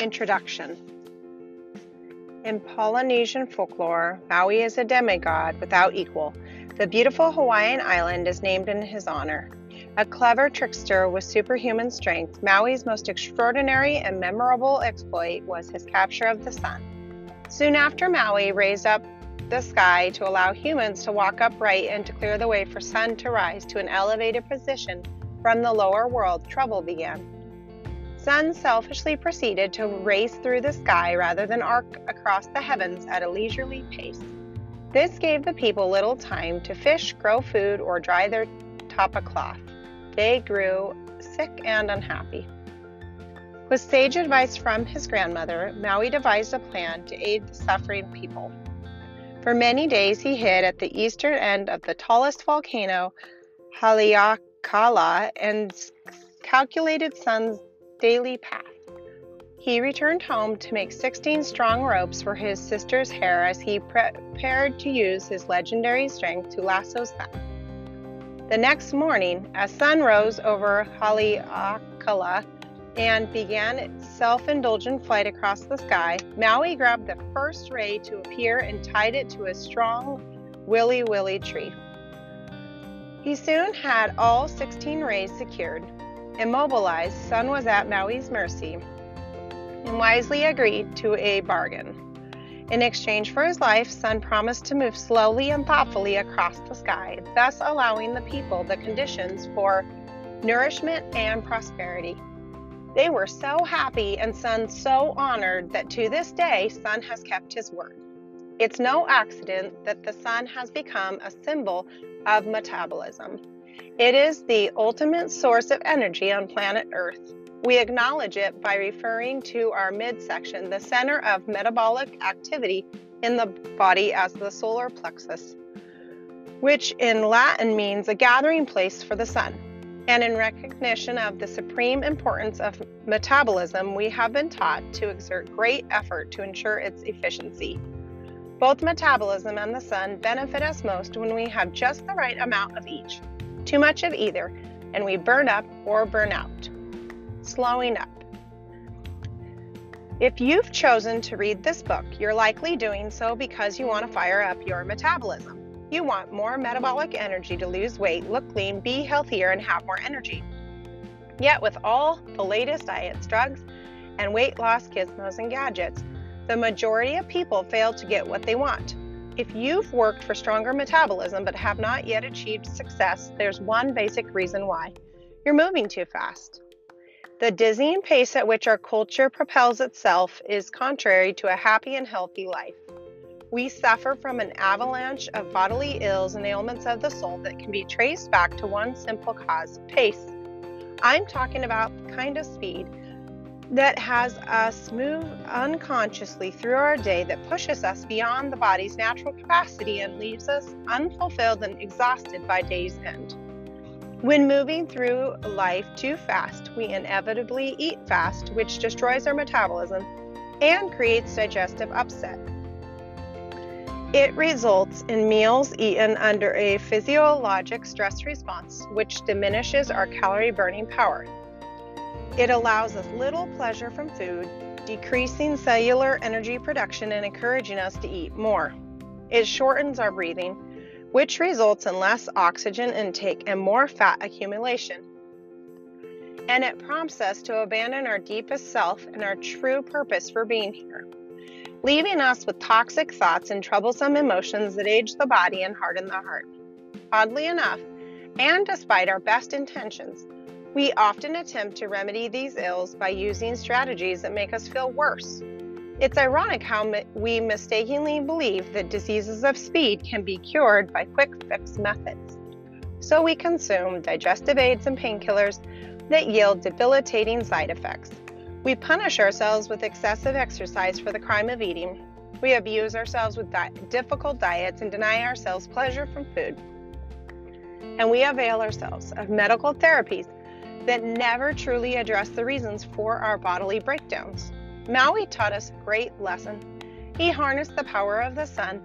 Introduction In Polynesian folklore, Maui is a demigod without equal. The beautiful Hawaiian island is named in his honor. A clever trickster with superhuman strength, Maui's most extraordinary and memorable exploit was his capture of the sun. Soon after Maui raised up the sky to allow humans to walk upright and to clear the way for sun to rise to an elevated position from the lower world, trouble began. Sun selfishly proceeded to race through the sky rather than arc across the heavens at a leisurely pace. This gave the people little time to fish, grow food, or dry their tapa cloth. They grew sick and unhappy. With sage advice from his grandmother, Maui devised a plan to aid the suffering people. For many days he hid at the eastern end of the tallest volcano, Haleakala, and calculated Sun's daily path. He returned home to make 16 strong ropes for his sister's hair as he prepared to use his legendary strength to lasso Sun. The next morning, as Sun rose over Haleakala and began its self indulgent flight across the sky, Maui grabbed the first ray to appear and tied it to a strong wiliwili tree. He soon had all 16 rays secured. Immobilized, Sun was at Maui's mercy and wisely agreed to a bargain. In exchange for his life, Sun promised to move slowly and thoughtfully across the sky, thus allowing the people the conditions for nourishment and prosperity. They were so happy and Sun so honored that to this day, Sun has kept his word. It's no accident that the sun has become a symbol of metabolism. It is the ultimate source of energy on planet Earth. We acknowledge it by referring to our midsection, the center of metabolic activity in the body, as the solar plexus, which in Latin means a gathering place for the sun. And in recognition of the supreme importance of metabolism, we have been taught to exert great effort to ensure its efficiency. Both metabolism and the sun benefit us most when we have just the right amount of each. Too much of either, and we burn up or burn out. Slowing up. If you've chosen to read this book, you're likely doing so because you want to fire up your metabolism. You want more metabolic energy to lose weight, look lean, be healthier, and have more energy. Yet, with all the latest diets, drugs, and weight loss gizmos and gadgets, the majority of people fail to get what they want. If you've worked for stronger metabolism but have not yet achieved success, there's one basic reason why you're moving too fast. The dizzying pace at which our culture propels itself is contrary to a happy and healthy life. We suffer from an avalanche of bodily ills and ailments of the soul that can be traced back to one simple cause pace. I'm talking about the kind of speed that has us move unconsciously through our day that pushes us beyond the body's natural capacity and leaves us unfulfilled and exhausted by day's end. When moving through life too fast, we inevitably eat fast, which destroys our metabolism and creates digestive upset. It results in meals eaten under a physiologic stress response, which diminishes our calorie burning power. It allows us little pleasure from food, decreasing cellular energy production and encouraging us to eat more. It shortens our breathing, which results in less oxygen intake and more fat accumulation. And it prompts us to abandon our deepest self and our true purpose for being here, leaving us with toxic thoughts and troublesome emotions that age the body and harden the heart. Oddly enough, and despite our best intentions, we often attempt to remedy these ills by using strategies that make us feel worse. It's ironic how we mistakenly believe that diseases of speed can be cured by quick fix methods. So we consume digestive aids and painkillers that yield debilitating side effects. We punish ourselves with excessive exercise for the crime of eating. We abuse ourselves with di- difficult diets and deny ourselves pleasure from food. And we avail ourselves of medical therapies that never truly address the reasons for our bodily breakdowns. Maui taught us a great lesson. He harnessed the power of the sun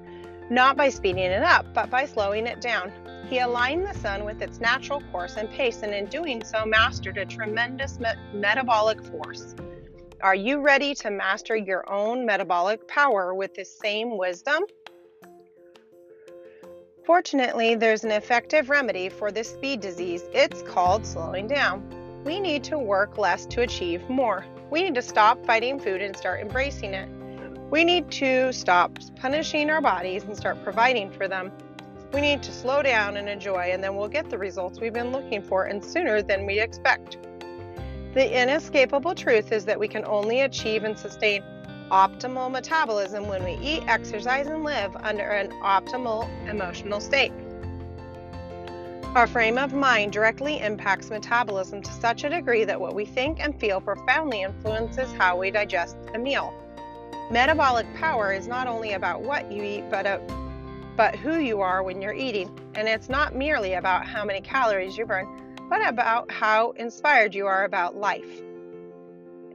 not by speeding it up, but by slowing it down. He aligned the sun with its natural course and pace, and in doing so, mastered a tremendous me- metabolic force. Are you ready to master your own metabolic power with the same wisdom? Fortunately, there's an effective remedy for this speed disease. It's called slowing down. We need to work less to achieve more. We need to stop fighting food and start embracing it. We need to stop punishing our bodies and start providing for them. We need to slow down and enjoy, and then we'll get the results we've been looking for and sooner than we expect. The inescapable truth is that we can only achieve and sustain optimal metabolism when we eat, exercise, and live under an optimal emotional state. Our frame of mind directly impacts metabolism to such a degree that what we think and feel profoundly influences how we digest a meal. Metabolic power is not only about what you eat, but, a, but who you are when you're eating. And it's not merely about how many calories you burn, but about how inspired you are about life.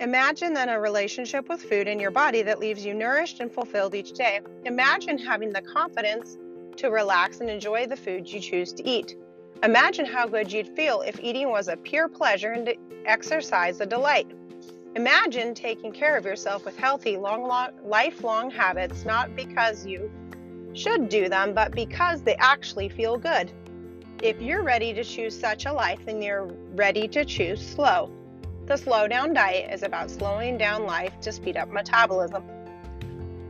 Imagine then a relationship with food in your body that leaves you nourished and fulfilled each day. Imagine having the confidence to relax and enjoy the food you choose to eat. Imagine how good you'd feel if eating was a pure pleasure and exercise a delight. Imagine taking care of yourself with healthy, long, long, lifelong habits, not because you should do them, but because they actually feel good. If you're ready to choose such a life, then you're ready to choose slow. The slow down diet is about slowing down life to speed up metabolism.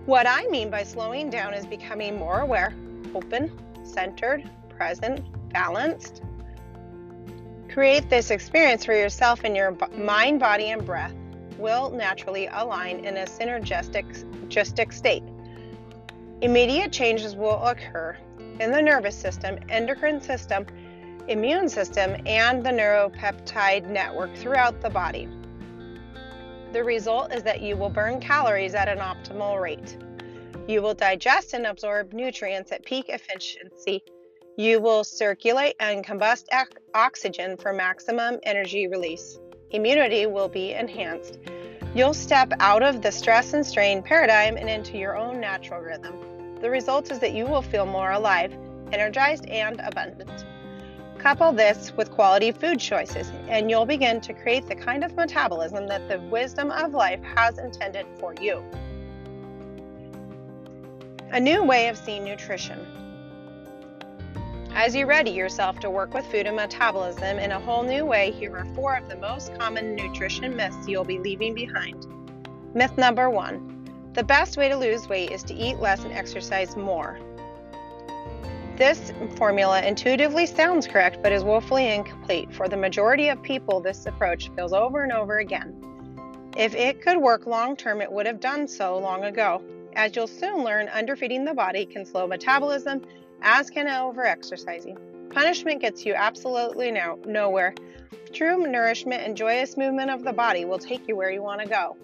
What I mean by slowing down is becoming more aware, open, centered, present, balanced. Create this experience for yourself in your mind, body, and breath will naturally align in a synergistic state. Immediate changes will occur in the nervous system, endocrine system, immune system, and the neuropeptide network throughout the body. The result is that you will burn calories at an optimal rate. You will digest and absorb nutrients at peak efficiency. You will circulate and combust oxygen for maximum energy release. Immunity will be enhanced. You'll step out of the stress and strain paradigm and into your own natural rhythm. The result is that you will feel more alive, energized, and abundant. Couple this with quality food choices, and you'll begin to create the kind of metabolism that the wisdom of life has intended for you. A new way of seeing nutrition. As you ready yourself to work with food and metabolism in a whole new way, here are four of the most common nutrition myths you'll be leaving behind. Myth number one the best way to lose weight is to eat less and exercise more. This formula intuitively sounds correct, but is woefully incomplete. For the majority of people, this approach fails over and over again. If it could work long term, it would have done so long ago. As you'll soon learn, underfeeding the body can slow metabolism, as can overexercising. Punishment gets you absolutely no- nowhere. True nourishment and joyous movement of the body will take you where you want to go.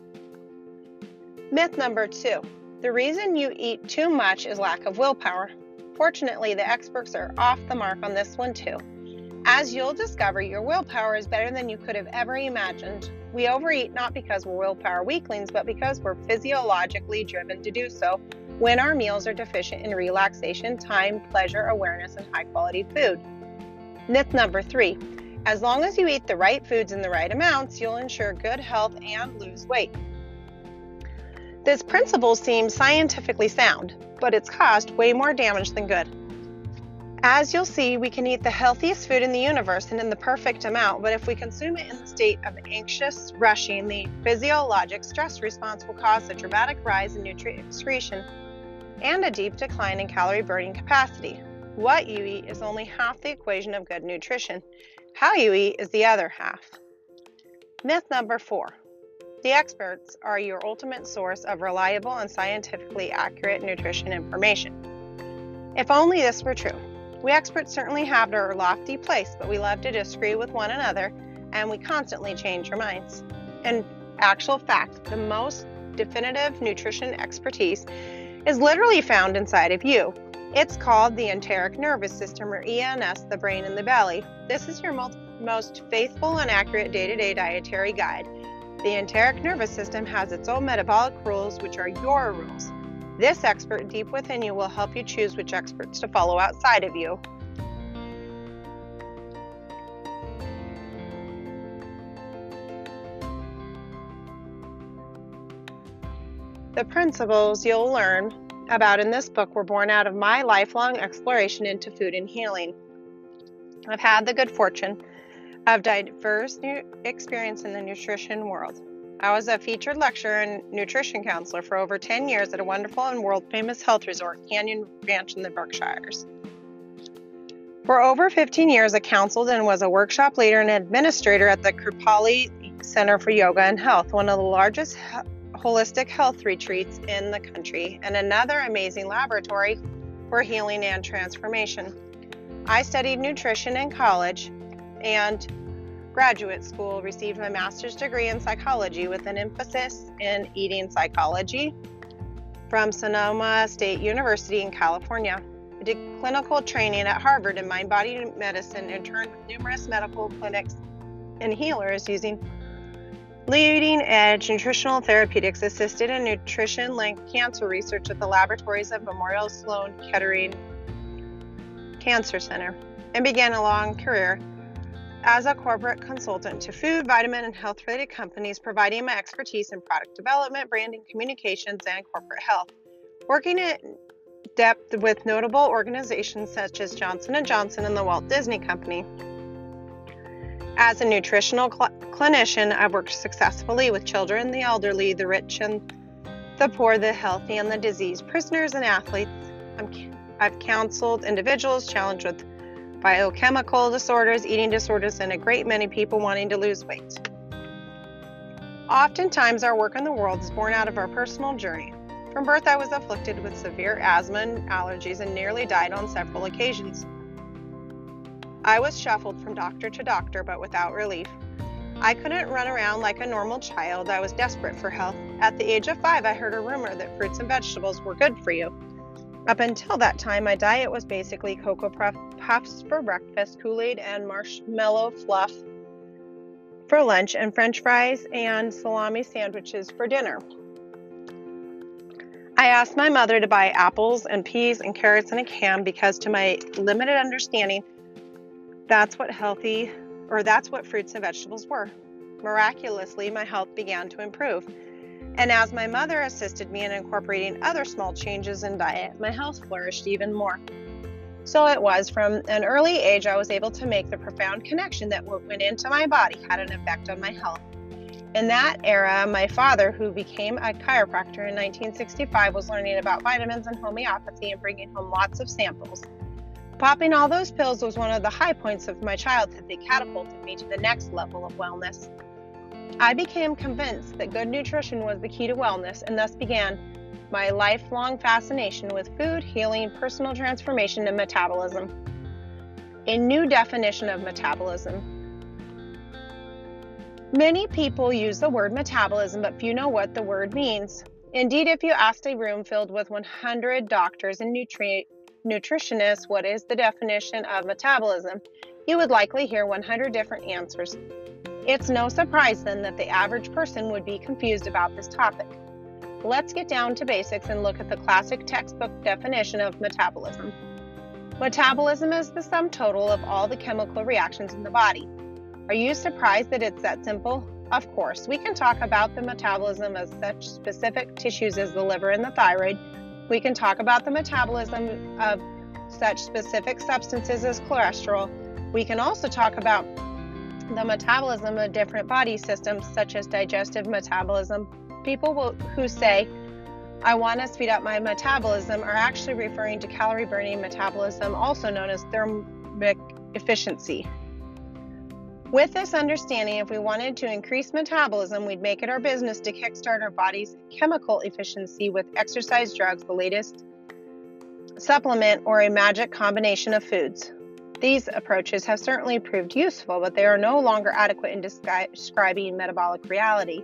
Myth number two the reason you eat too much is lack of willpower. Fortunately, the experts are off the mark on this one too. As you'll discover, your willpower is better than you could have ever imagined. We overeat not because we're willpower weaklings, but because we're physiologically driven to do so when our meals are deficient in relaxation, time, pleasure, awareness, and high quality food. Myth number three as long as you eat the right foods in the right amounts, you'll ensure good health and lose weight. This principle seems scientifically sound, but it's caused way more damage than good. As you'll see, we can eat the healthiest food in the universe and in the perfect amount, but if we consume it in the state of anxious rushing, the physiologic stress response will cause a dramatic rise in nutrient excretion and a deep decline in calorie burning capacity. What you eat is only half the equation of good nutrition. How you eat is the other half. Myth number four the experts are your ultimate source of reliable and scientifically accurate nutrition information. If only this were true. We experts certainly have our lofty place, but we love to disagree with one another and we constantly change our minds. In actual fact, the most definitive nutrition expertise is literally found inside of you. It's called the enteric nervous system, or ENS, the brain in the belly. This is your most faithful and accurate day to day dietary guide. The enteric nervous system has its own metabolic rules, which are your rules. This expert deep within you will help you choose which experts to follow outside of you. The principles you'll learn about in this book were born out of my lifelong exploration into food and healing. I've had the good fortune of diverse experience in the nutrition world. I was a featured lecturer and nutrition counselor for over 10 years at a wonderful and world famous health resort, Canyon Ranch in the Berkshires. For over 15 years, I counseled and was a workshop leader and administrator at the Kripalu Center for Yoga and Health, one of the largest holistic health retreats in the country, and another amazing laboratory for healing and transformation. I studied nutrition in college and graduate school, received my master's degree in psychology with an emphasis in eating psychology from Sonoma State University in California. I did clinical training at Harvard in mind body medicine and turned numerous medical clinics and healers using leading edge nutritional therapeutics assisted in nutrition linked cancer research at the laboratories of Memorial Sloan Kettering Cancer Center and began a long career as a corporate consultant to food, vitamin, and health related companies, providing my expertise in product development, branding, communications, and corporate health. Working in depth with notable organizations such as Johnson & Johnson and the Walt Disney Company. As a nutritional cl- clinician, I've worked successfully with children, the elderly, the rich and the poor, the healthy and the diseased, prisoners and athletes. i have counseled individuals challenged with biochemical disorders, eating disorders, and a great many people wanting to lose weight. Oftentimes, our work in the world is born out of our personal journey. From birth, I was afflicted with severe asthma and allergies and nearly died on several occasions. I was shuffled from doctor to doctor, but without relief. I couldn't run around like a normal child. I was desperate for health. At the age of five, I heard a rumor that fruits and vegetables were good for you. Up until that time, my diet was basically Cocoa Puffs for breakfast, Kool Aid and marshmallow fluff for lunch, and french fries and salami sandwiches for dinner. I asked my mother to buy apples and peas and carrots and a ham because, to my limited understanding, that's what healthy or that's what fruits and vegetables were. Miraculously, my health began to improve. And as my mother assisted me in incorporating other small changes in diet, my health flourished even more. So it was from an early age I was able to make the profound connection that what went into my body had an effect on my health. In that era, my father, who became a chiropractor in 1965, was learning about vitamins and homeopathy and bringing home lots of samples. Popping all those pills was one of the high points of my childhood that catapulted me to the next level of wellness. I became convinced that good nutrition was the key to wellness and thus began my lifelong fascination with food, healing, personal transformation, and metabolism. A new definition of metabolism. Many people use the word metabolism, but few know what the word means. Indeed, if you asked a room filled with 100 doctors and nutri- nutritionists what is the definition of metabolism, you would likely hear 100 different answers. It's no surprise then that the average person would be confused about this topic. Let's get down to basics and look at the classic textbook definition of metabolism. Metabolism is the sum total of all the chemical reactions in the body. Are you surprised that it's that simple? Of course, we can talk about the metabolism of such specific tissues as the liver and the thyroid. We can talk about the metabolism of such specific substances as cholesterol. We can also talk about the metabolism of different body systems, such as digestive metabolism. People will, who say, I want to speed up my metabolism, are actually referring to calorie burning metabolism, also known as thermic efficiency. With this understanding, if we wanted to increase metabolism, we'd make it our business to kickstart our body's chemical efficiency with exercise drugs, the latest supplement, or a magic combination of foods. These approaches have certainly proved useful, but they are no longer adequate in describing metabolic reality.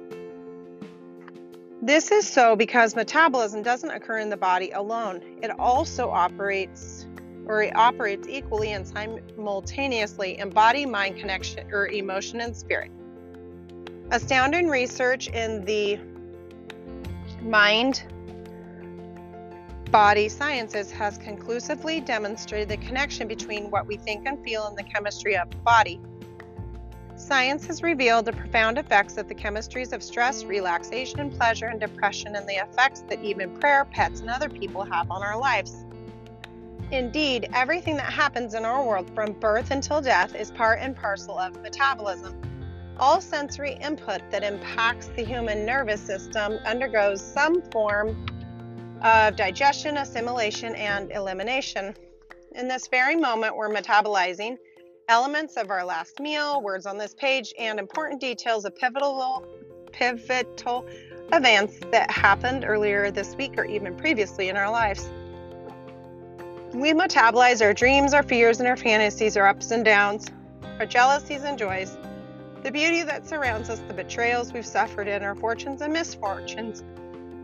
This is so because metabolism doesn't occur in the body alone. It also operates or it operates equally and simultaneously in body mind connection or emotion and spirit. Astounding research in the mind body sciences has conclusively demonstrated the connection between what we think and feel and the chemistry of the body. Science has revealed the profound effects of the chemistries of stress, relaxation, pleasure, and depression, and the effects that even prayer, pets, and other people have on our lives. Indeed, everything that happens in our world from birth until death is part and parcel of metabolism. All sensory input that impacts the human nervous system undergoes some form of digestion, assimilation, and elimination. In this very moment, we're metabolizing elements of our last meal, words on this page, and important details of pivotal, pivotal events that happened earlier this week or even previously in our lives. We metabolize our dreams, our fears, and our fantasies, our ups and downs, our jealousies and joys, the beauty that surrounds us, the betrayals we've suffered, and our fortunes and misfortunes.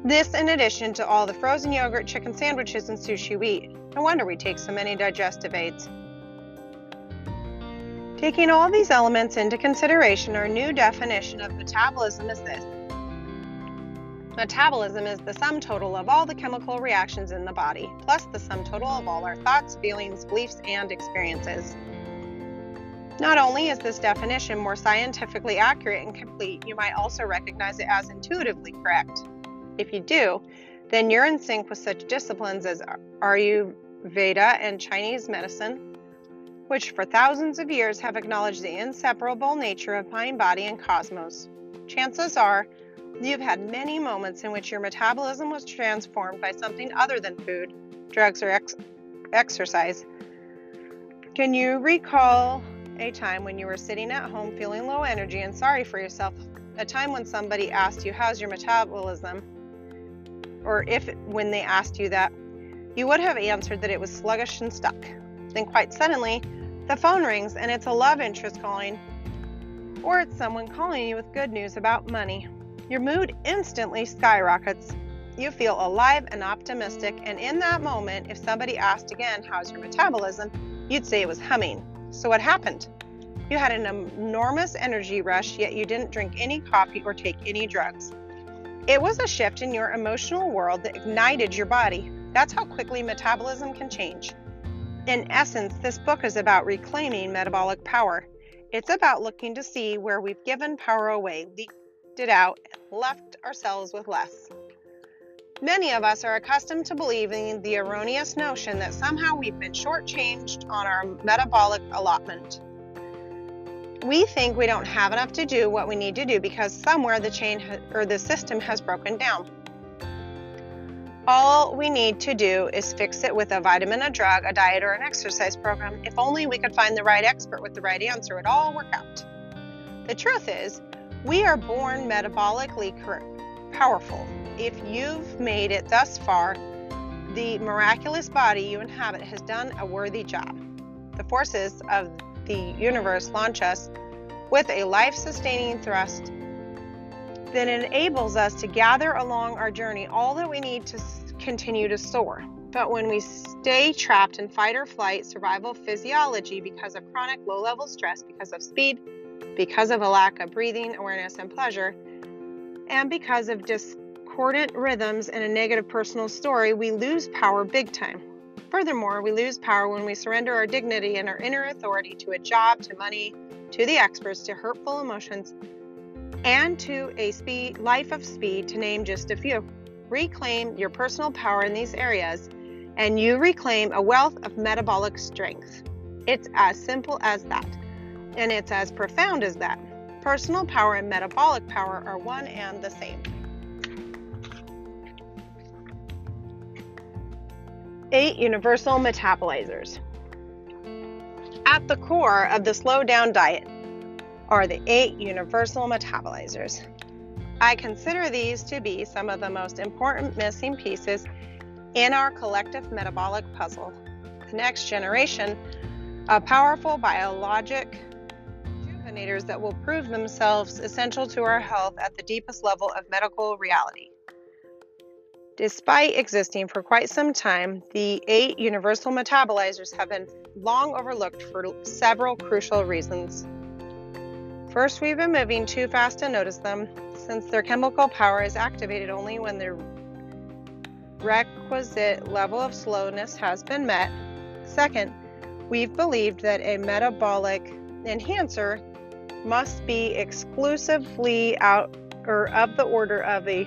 This, in addition to all the frozen yogurt, chicken sandwiches, and sushi we eat. No wonder we take so many digestive aids. Taking all these elements into consideration, our new definition of metabolism is this Metabolism is the sum total of all the chemical reactions in the body, plus the sum total of all our thoughts, feelings, beliefs, and experiences. Not only is this definition more scientifically accurate and complete, you might also recognize it as intuitively correct. If you do, then you're in sync with such disciplines as Ayurveda and Chinese medicine, which for thousands of years have acknowledged the inseparable nature of mind, body, and cosmos. Chances are you've had many moments in which your metabolism was transformed by something other than food, drugs, or ex- exercise. Can you recall a time when you were sitting at home feeling low energy and sorry for yourself? A time when somebody asked you, How's your metabolism? Or if when they asked you that, you would have answered that it was sluggish and stuck. Then, quite suddenly, the phone rings and it's a love interest calling, or it's someone calling you with good news about money. Your mood instantly skyrockets. You feel alive and optimistic, and in that moment, if somebody asked again, How's your metabolism? you'd say it was humming. So, what happened? You had an enormous energy rush, yet you didn't drink any coffee or take any drugs. It was a shift in your emotional world that ignited your body. That's how quickly metabolism can change. In essence, this book is about reclaiming metabolic power. It's about looking to see where we've given power away, leaked it out, and left ourselves with less. Many of us are accustomed to believing the erroneous notion that somehow we've been shortchanged on our metabolic allotment we think we don't have enough to do what we need to do because somewhere the chain or the system has broken down. All we need to do is fix it with a vitamin, a drug, a diet, or an exercise program. If only we could find the right expert with the right answer, it'd all work out. The truth is, we are born metabolically powerful. If you've made it thus far, the miraculous body you inhabit has done a worthy job. The forces of the universe launch us with a life sustaining thrust that enables us to gather along our journey all that we need to continue to soar. But when we stay trapped in fight or flight survival physiology because of chronic low level stress, because of speed, because of a lack of breathing, awareness, and pleasure, and because of discordant rhythms and a negative personal story, we lose power big time. Furthermore, we lose power when we surrender our dignity and our inner authority to a job, to money, to the experts, to hurtful emotions, and to a speed, life of speed, to name just a few. Reclaim your personal power in these areas, and you reclaim a wealth of metabolic strength. It's as simple as that, and it's as profound as that. Personal power and metabolic power are one and the same. Eight universal metabolizers. At the core of the slow down diet are the eight universal metabolizers. I consider these to be some of the most important missing pieces in our collective metabolic puzzle. The next generation of powerful biologic rejuvenators that will prove themselves essential to our health at the deepest level of medical reality. Despite existing for quite some time, the eight universal metabolizers have been long overlooked for several crucial reasons. First, we've been moving too fast to notice them, since their chemical power is activated only when the requisite level of slowness has been met. Second, we've believed that a metabolic enhancer must be exclusively out or of the order of a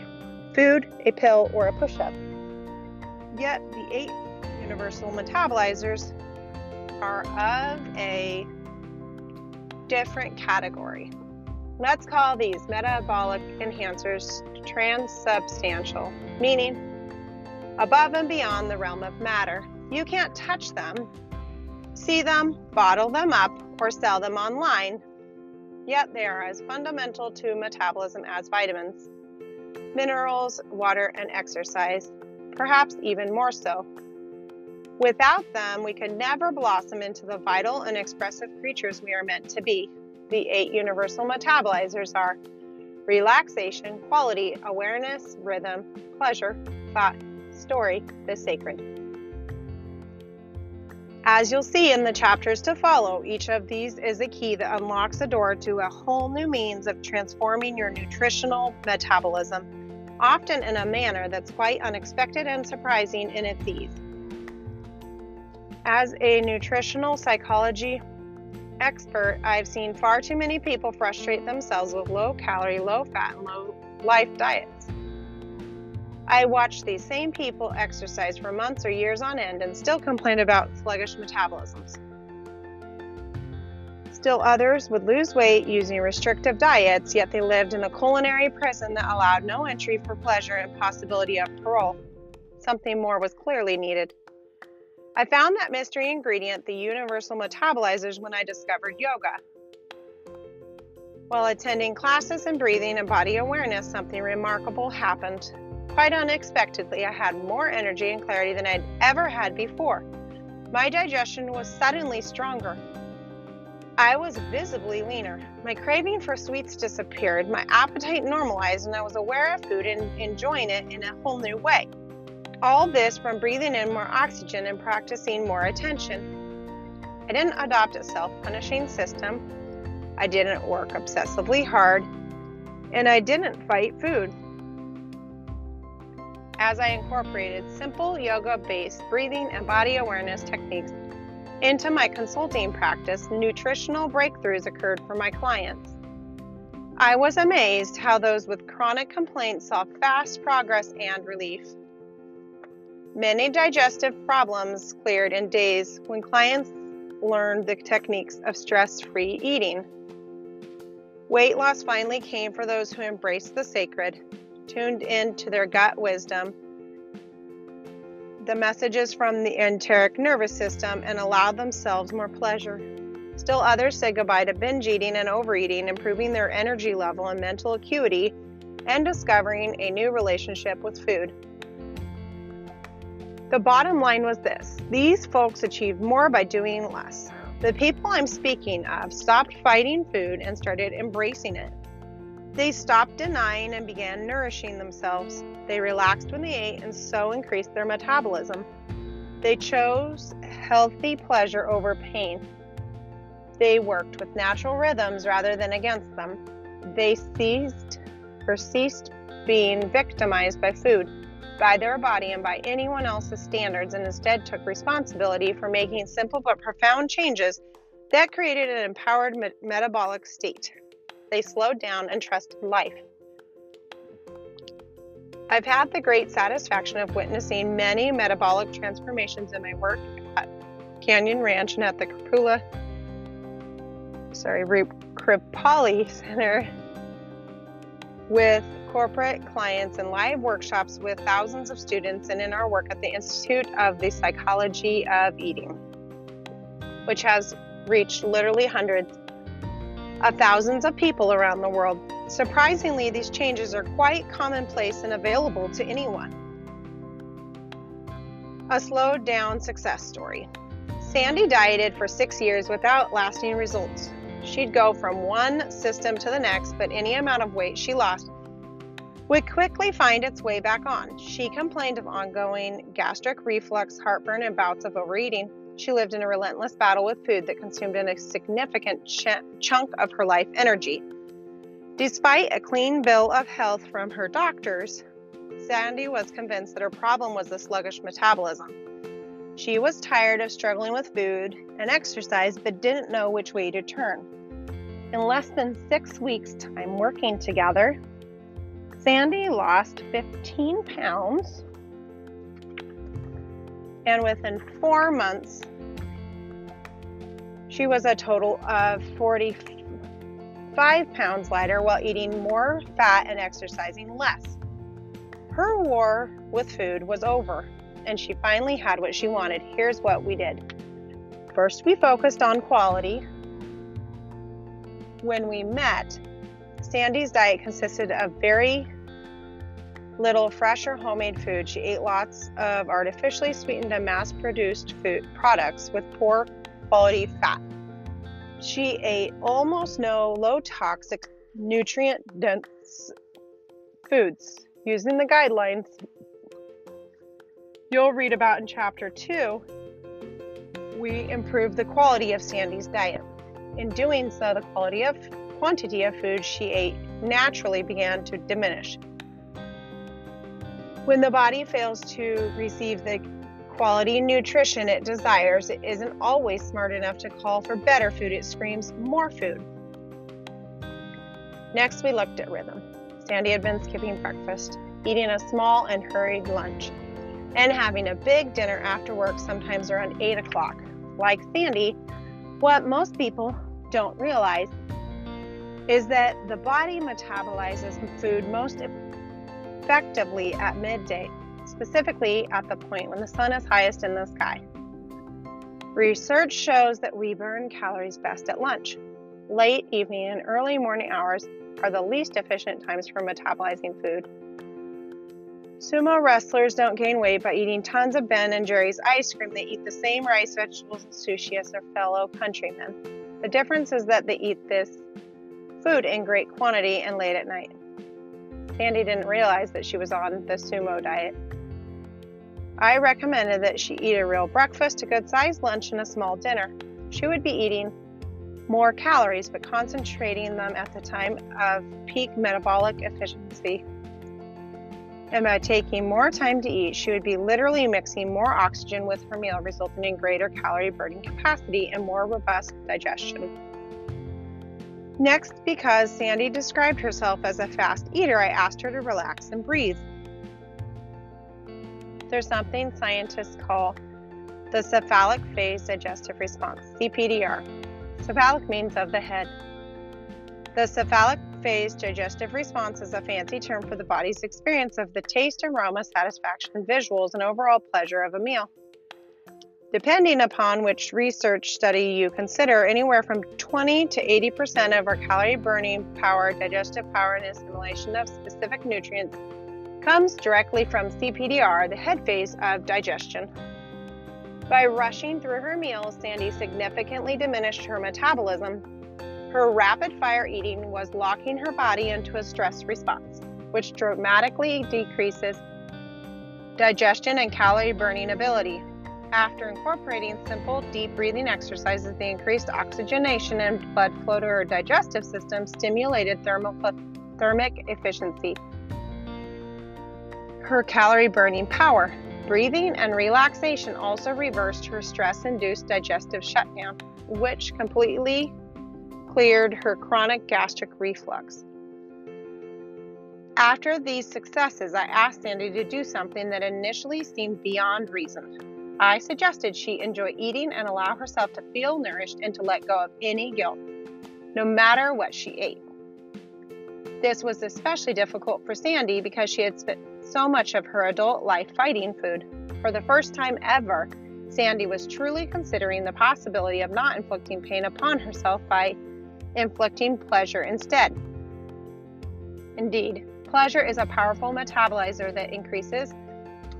food, a pill, or a push up. Yet the eight universal metabolizers are of a different category. Let's call these metabolic enhancers transubstantial, meaning above and beyond the realm of matter. You can't touch them, see them, bottle them up, or sell them online, yet they are as fundamental to metabolism as vitamins, minerals, water, and exercise, perhaps even more so. Without them, we could never blossom into the vital and expressive creatures we are meant to be. The eight universal metabolizers are relaxation, quality, awareness, rhythm, pleasure, thought, story, the sacred. As you'll see in the chapters to follow, each of these is a key that unlocks a door to a whole new means of transforming your nutritional metabolism, often in a manner that's quite unexpected and surprising in its ease. As a nutritional psychology expert, I've seen far too many people frustrate themselves with low calorie, low fat, and low life diets. I watch these same people exercise for months or years on end and still complain about sluggish metabolisms. Still others would lose weight using restrictive diets, yet they lived in a culinary prison that allowed no entry for pleasure and possibility of parole. Something more was clearly needed. I found that mystery ingredient, the universal metabolizers, when I discovered yoga. While attending classes in breathing and body awareness, something remarkable happened. Quite unexpectedly, I had more energy and clarity than I'd ever had before. My digestion was suddenly stronger. I was visibly leaner. My craving for sweets disappeared, my appetite normalized, and I was aware of food and enjoying it in a whole new way. All this from breathing in more oxygen and practicing more attention. I didn't adopt a self punishing system. I didn't work obsessively hard. And I didn't fight food. As I incorporated simple yoga based breathing and body awareness techniques into my consulting practice, nutritional breakthroughs occurred for my clients. I was amazed how those with chronic complaints saw fast progress and relief. Many digestive problems cleared in days when clients learned the techniques of stress free eating. Weight loss finally came for those who embraced the sacred, tuned in to their gut wisdom, the messages from the enteric nervous system, and allowed themselves more pleasure. Still others say goodbye to binge eating and overeating, improving their energy level and mental acuity, and discovering a new relationship with food. The bottom line was this these folks achieved more by doing less. The people I'm speaking of stopped fighting food and started embracing it. They stopped denying and began nourishing themselves. They relaxed when they ate and so increased their metabolism. They chose healthy pleasure over pain. They worked with natural rhythms rather than against them. They ceased or ceased being victimized by food by their body and by anyone else's standards and instead took responsibility for making simple but profound changes that created an empowered me- metabolic state. They slowed down and trusted life. I've had the great satisfaction of witnessing many metabolic transformations in my work at Canyon Ranch and at the Kripula, sorry, Kripalu Center with corporate clients and live workshops with thousands of students and in our work at the Institute of the Psychology of Eating, which has reached literally hundreds of thousands of people around the world. Surprisingly, these changes are quite commonplace and available to anyone. A slowed down success story. Sandy dieted for six years without lasting results. She'd go from one system to the next, but any amount of weight she lost would quickly find its way back on. She complained of ongoing gastric reflux, heartburn, and bouts of overeating. She lived in a relentless battle with food that consumed a significant ch- chunk of her life energy. Despite a clean bill of health from her doctors, Sandy was convinced that her problem was the sluggish metabolism. She was tired of struggling with food and exercise but didn't know which way to turn. In less than six weeks' time working together, Sandy lost 15 pounds, and within four months, she was a total of 45 pounds lighter while eating more fat and exercising less. Her war with food was over, and she finally had what she wanted. Here's what we did first, we focused on quality. When we met, Sandy's diet consisted of very little fresh or homemade food. She ate lots of artificially sweetened and mass produced food products with poor quality fat. She ate almost no low toxic, nutrient dense foods. Using the guidelines you'll read about in chapter 2, we improved the quality of Sandy's diet. In doing so, the quality of quantity of food she ate naturally began to diminish. When the body fails to receive the quality nutrition it desires, it isn't always smart enough to call for better food, it screams more food. Next, we looked at rhythm. Sandy had been skipping breakfast, eating a small and hurried lunch, and having a big dinner after work, sometimes around 8 o'clock. Like Sandy, what most people don't realize is that the body metabolizes food most effectively at midday specifically at the point when the sun is highest in the sky. Research shows that we burn calories best at lunch. Late evening and early morning hours are the least efficient times for metabolizing food. Sumo wrestlers don't gain weight by eating tons of Ben and Jerry's ice cream. They eat the same rice, vegetables, and sushi as their fellow countrymen. The difference is that they eat this food in great quantity and late at night. Sandy didn't realize that she was on the sumo diet. I recommended that she eat a real breakfast, a good sized lunch, and a small dinner. She would be eating more calories, but concentrating them at the time of peak metabolic efficiency. And by taking more time to eat, she would be literally mixing more oxygen with her meal, resulting in greater calorie burning capacity and more robust digestion. Next, because Sandy described herself as a fast eater, I asked her to relax and breathe there's something scientists call the cephalic phase digestive response, CPDR. Cephalic means of the head. The cephalic phase digestive response is a fancy term for the body's experience of the taste, aroma, satisfaction, visuals, and overall pleasure of a meal. Depending upon which research study you consider, anywhere from 20 to 80% of our calorie burning power, digestive power, and assimilation of specific nutrients comes directly from CPDR, the head phase of digestion. By rushing through her meals, Sandy significantly diminished her metabolism. Her rapid fire eating was locking her body into a stress response, which dramatically decreases digestion and calorie burning ability. After incorporating simple, deep breathing exercises, the increased oxygenation and blood flow to her digestive system stimulated thermic efficiency her calorie burning power. Breathing and relaxation also reversed her stress induced digestive shutdown, which completely cleared her chronic gastric reflux. After these successes, I asked Sandy to do something that initially seemed beyond reason. I suggested she enjoy eating and allow herself to feel nourished and to let go of any guilt, no matter what she ate. This was especially difficult for Sandy because she had spent so much of her adult life fighting food. For the first time ever, Sandy was truly considering the possibility of not inflicting pain upon herself by inflicting pleasure instead. Indeed, pleasure is a powerful metabolizer that increases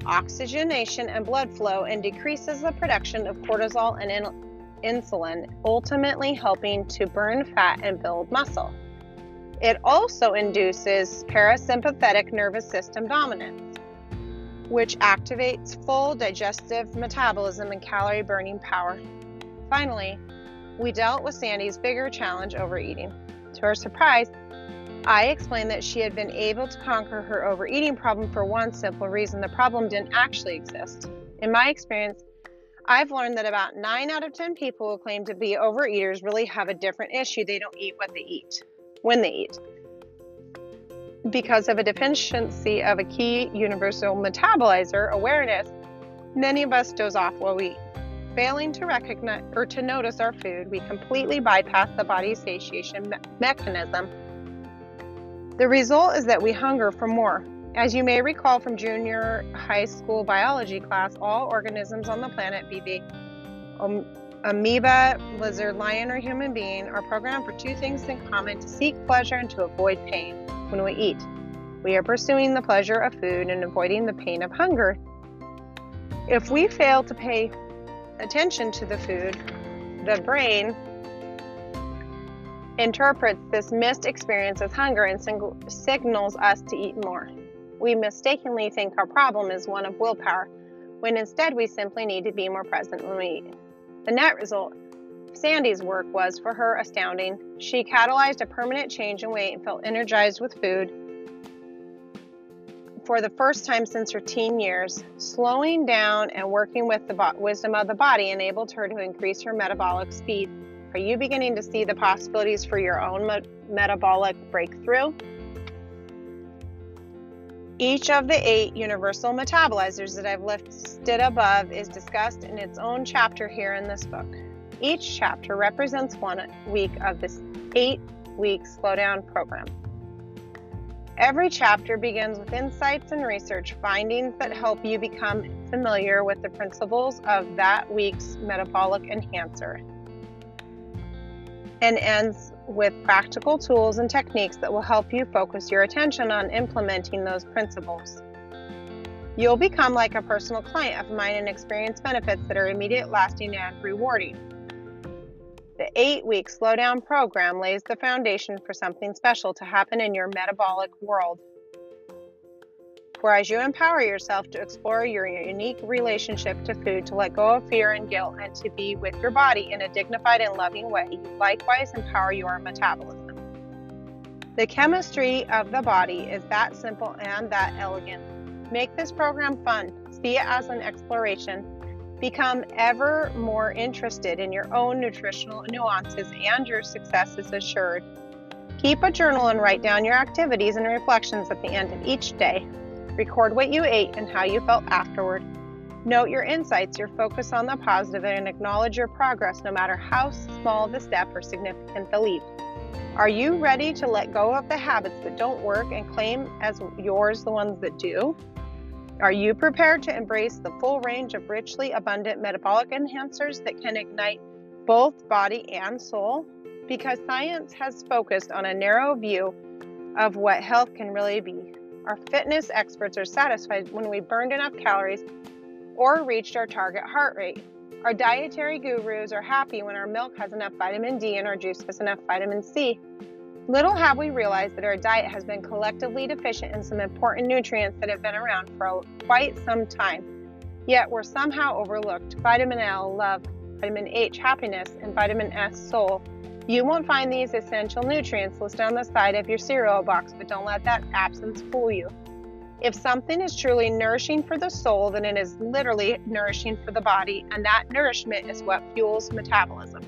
oxygenation and blood flow and decreases the production of cortisol and in- insulin, ultimately helping to burn fat and build muscle. It also induces parasympathetic nervous system dominance, which activates full digestive metabolism and calorie burning power. Finally, we dealt with Sandy's bigger challenge overeating. To her surprise, I explained that she had been able to conquer her overeating problem for one simple reason the problem didn't actually exist. In my experience, I've learned that about 9 out of 10 people who claim to be overeaters really have a different issue. They don't eat what they eat, when they eat. Because of a deficiency of a key universal metabolizer, awareness, many of us doze off while we eat. Failing to recognize or to notice our food, we completely bypass the body's satiation me- mechanism. The result is that we hunger for more, as you may recall from junior high school biology class, all organisms on the planet, be they um, amoeba, lizard, lion, or human being, are programmed for two things in common to seek pleasure and to avoid pain when we eat. We are pursuing the pleasure of food and avoiding the pain of hunger. If we fail to pay attention to the food, the brain interprets this missed experience as hunger and sing- signals us to eat more we mistakenly think our problem is one of willpower, when instead we simply need to be more present when we eat. The net result of Sandy's work was, for her, astounding. She catalyzed a permanent change in weight and felt energized with food for the first time since her teen years. Slowing down and working with the bo- wisdom of the body enabled her to increase her metabolic speed. Are you beginning to see the possibilities for your own me- metabolic breakthrough? Each of the eight universal metabolizers that I've listed above is discussed in its own chapter here in this book. Each chapter represents one week of this eight week slowdown program. Every chapter begins with insights and research findings that help you become familiar with the principles of that week's metabolic enhancer and ends with practical tools and techniques that will help you focus your attention on implementing those principles. You'll become like a personal client of mine and experience benefits that are immediate, lasting, and rewarding. The eight week slowdown program lays the foundation for something special to happen in your metabolic world whereas you empower yourself to explore your unique relationship to food, to let go of fear and guilt, and to be with your body in a dignified and loving way. You likewise empower your metabolism. The chemistry of the body is that simple and that elegant. Make this program fun, see it as an exploration. Become ever more interested in your own nutritional nuances, and your success is assured. Keep a journal and write down your activities and reflections at the end of each day. Record what you ate and how you felt afterward. Note your insights, your focus on the positive, and acknowledge your progress no matter how small the step or significant the leap. Are you ready to let go of the habits that don't work and claim as yours the ones that do? Are you prepared to embrace the full range of richly abundant metabolic enhancers that can ignite both body and soul? Because science has focused on a narrow view of what health can really be. Our fitness experts are satisfied when we burned enough calories or reached our target heart rate. Our dietary gurus are happy when our milk has enough vitamin D and our juice has enough vitamin C. Little have we realized that our diet has been collectively deficient in some important nutrients that have been around for quite some time. Yet we're somehow overlooked. Vitamin L, love, vitamin H, happiness, and vitamin S, soul. You won't find these essential nutrients listed on the side of your cereal box, but don't let that absence fool you. If something is truly nourishing for the soul, then it is literally nourishing for the body, and that nourishment is what fuels metabolism.